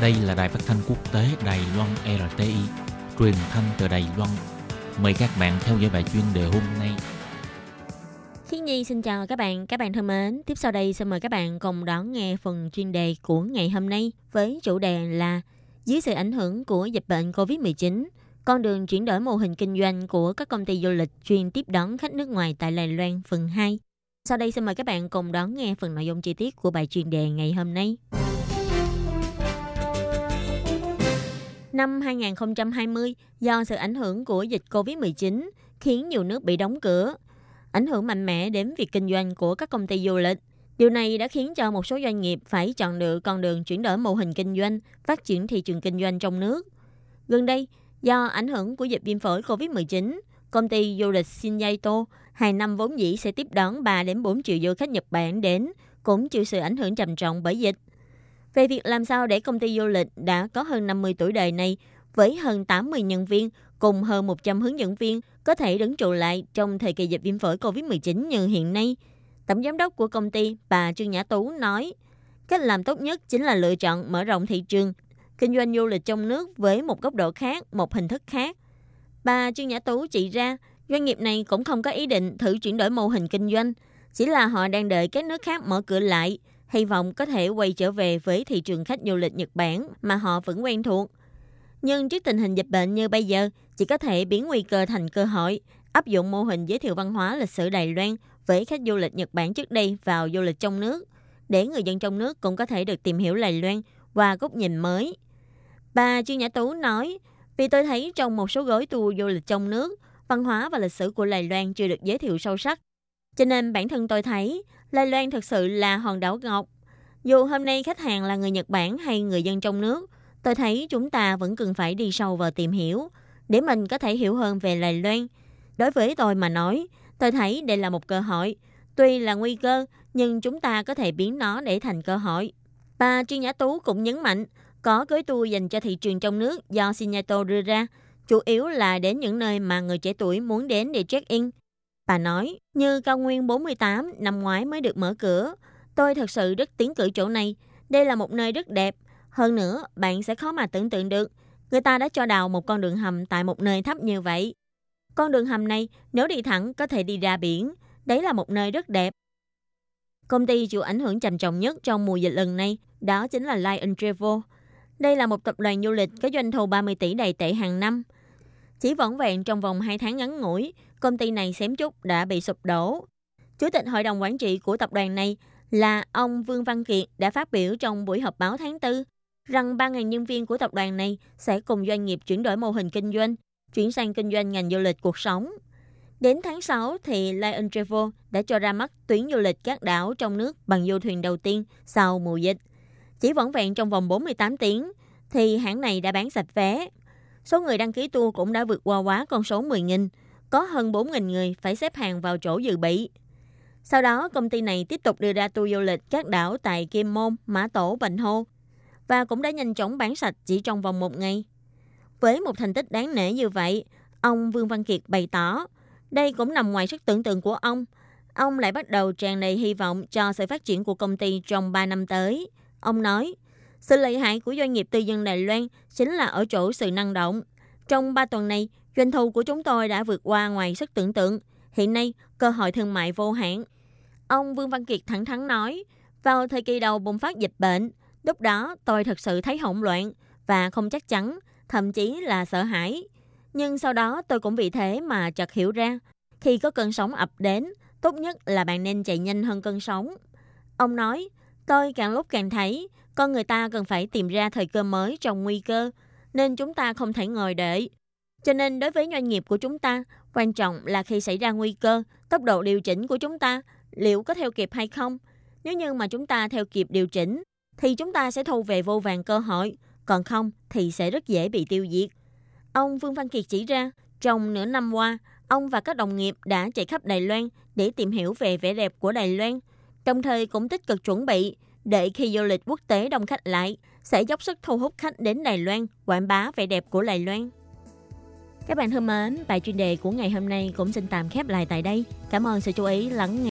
Đây là đài phát thanh quốc tế Đài Loan RTI, truyền thanh từ Đài Loan. Mời các bạn theo dõi bài chuyên đề hôm nay. Khi Nhi xin chào các bạn, các bạn thân mến. Tiếp sau đây xin mời các bạn cùng đón nghe phần chuyên đề của ngày hôm nay với chủ đề là dưới sự ảnh hưởng của dịch bệnh COVID-19, con đường chuyển đổi mô hình kinh doanh của các công ty du lịch chuyên tiếp đón khách nước ngoài tại Đài Loan phần 2. Sau đây xin mời các bạn cùng đón nghe phần nội dung chi tiết của bài chuyên đề ngày hôm nay. Năm 2020, do sự ảnh hưởng của dịch COVID-19 khiến nhiều nước bị đóng cửa, ảnh hưởng mạnh mẽ đến việc kinh doanh của các công ty du lịch. Điều này đã khiến cho một số doanh nghiệp phải chọn lựa con đường chuyển đổi mô hình kinh doanh, phát triển thị trường kinh doanh trong nước. Gần đây, do ảnh hưởng của dịch viêm phổi COVID-19, công ty du lịch Shinyaito hàng năm vốn dĩ sẽ tiếp đón 3 đến 4 triệu du khách Nhật Bản đến, cũng chịu sự ảnh hưởng trầm trọng bởi dịch. Về việc làm sao để công ty du lịch đã có hơn 50 tuổi đời này với hơn 80 nhân viên cùng hơn 100 hướng dẫn viên có thể đứng trụ lại trong thời kỳ dịch viêm phổi COVID-19 như hiện nay. Tổng giám đốc của công ty bà Trương Nhã Tú nói, cách làm tốt nhất chính là lựa chọn mở rộng thị trường, kinh doanh du lịch trong nước với một góc độ khác, một hình thức khác. Bà Trương Nhã Tú chỉ ra, doanh nghiệp này cũng không có ý định thử chuyển đổi mô hình kinh doanh, chỉ là họ đang đợi các nước khác mở cửa lại, hy vọng có thể quay trở về với thị trường khách du lịch Nhật Bản mà họ vẫn quen thuộc. Nhưng trước tình hình dịch bệnh như bây giờ, chỉ có thể biến nguy cơ thành cơ hội, áp dụng mô hình giới thiệu văn hóa lịch sử Đài Loan với khách du lịch Nhật Bản trước đây vào du lịch trong nước, để người dân trong nước cũng có thể được tìm hiểu Đài Loan qua góc nhìn mới. Bà Trương Nhã Tú nói, vì tôi thấy trong một số gói tour du lịch trong nước, văn hóa và lịch sử của Đài Loan chưa được giới thiệu sâu sắc. Cho nên bản thân tôi thấy Lai Loan thực sự là hòn đảo ngọc. Dù hôm nay khách hàng là người Nhật Bản hay người dân trong nước, tôi thấy chúng ta vẫn cần phải đi sâu vào tìm hiểu để mình có thể hiểu hơn về Lai Loan. Đối với tôi mà nói, tôi thấy đây là một cơ hội. Tuy là nguy cơ, nhưng chúng ta có thể biến nó để thành cơ hội. Bà Trương Nhã Tú cũng nhấn mạnh, có gói tour dành cho thị trường trong nước do Sinato đưa ra, chủ yếu là đến những nơi mà người trẻ tuổi muốn đến để check-in. Bà nói, như cao nguyên 48 năm ngoái mới được mở cửa, tôi thật sự rất tiến cử chỗ này. Đây là một nơi rất đẹp. Hơn nữa, bạn sẽ khó mà tưởng tượng được, người ta đã cho đào một con đường hầm tại một nơi thấp như vậy. Con đường hầm này, nếu đi thẳng có thể đi ra biển. Đấy là một nơi rất đẹp. Công ty chịu ảnh hưởng trầm trọng nhất trong mùa dịch lần này, đó chính là Lion Travel. Đây là một tập đoàn du lịch có doanh thu 30 tỷ đầy tệ hàng năm. Chỉ vỏn vẹn trong vòng 2 tháng ngắn ngủi, công ty này xém chút đã bị sụp đổ. Chủ tịch hội đồng quản trị của tập đoàn này là ông Vương Văn Kiệt đã phát biểu trong buổi họp báo tháng 4 rằng 3.000 nhân viên của tập đoàn này sẽ cùng doanh nghiệp chuyển đổi mô hình kinh doanh, chuyển sang kinh doanh ngành du lịch cuộc sống. Đến tháng 6 thì Lion Travel đã cho ra mắt tuyến du lịch các đảo trong nước bằng du thuyền đầu tiên sau mùa dịch. Chỉ vỏn vẹn trong vòng 48 tiếng thì hãng này đã bán sạch vé. Số người đăng ký tour cũng đã vượt qua quá con số 10.000, có hơn 4.000 người phải xếp hàng vào chỗ dự bị. Sau đó, công ty này tiếp tục đưa ra tour du lịch các đảo tại Kim Môn, Mã Tổ, Bành Hô và cũng đã nhanh chóng bán sạch chỉ trong vòng một ngày. Với một thành tích đáng nể như vậy, ông Vương Văn Kiệt bày tỏ, đây cũng nằm ngoài sức tưởng tượng của ông. Ông lại bắt đầu tràn đầy hy vọng cho sự phát triển của công ty trong 3 năm tới. Ông nói, sự lợi hại của doanh nghiệp tư nhân Đài Loan chính là ở chỗ sự năng động. Trong 3 tuần này, doanh thu của chúng tôi đã vượt qua ngoài sức tưởng tượng. Hiện nay, cơ hội thương mại vô hạn. Ông Vương Văn Kiệt thẳng thắn nói, vào thời kỳ đầu bùng phát dịch bệnh, lúc đó tôi thật sự thấy hỗn loạn và không chắc chắn, thậm chí là sợ hãi. Nhưng sau đó tôi cũng vì thế mà chợt hiểu ra, khi có cơn sóng ập đến, tốt nhất là bạn nên chạy nhanh hơn cơn sóng. Ông nói, tôi càng lúc càng thấy con người ta cần phải tìm ra thời cơ mới trong nguy cơ, nên chúng ta không thể ngồi đợi. Cho nên đối với doanh nghiệp của chúng ta, quan trọng là khi xảy ra nguy cơ, tốc độ điều chỉnh của chúng ta liệu có theo kịp hay không. Nếu như mà chúng ta theo kịp điều chỉnh, thì chúng ta sẽ thu về vô vàng cơ hội, còn không thì sẽ rất dễ bị tiêu diệt. Ông Vương Văn Kiệt chỉ ra, trong nửa năm qua, ông và các đồng nghiệp đã chạy khắp Đài Loan để tìm hiểu về vẻ đẹp của Đài Loan, đồng thời cũng tích cực chuẩn bị để khi du lịch quốc tế đông khách lại, sẽ dốc sức thu hút khách đến Đài Loan, quảng bá vẻ đẹp của Đài Loan. Các bạn thân mến, bài chuyên đề của ngày hôm nay cũng xin tạm khép lại tại đây. Cảm ơn sự chú ý lắng nghe.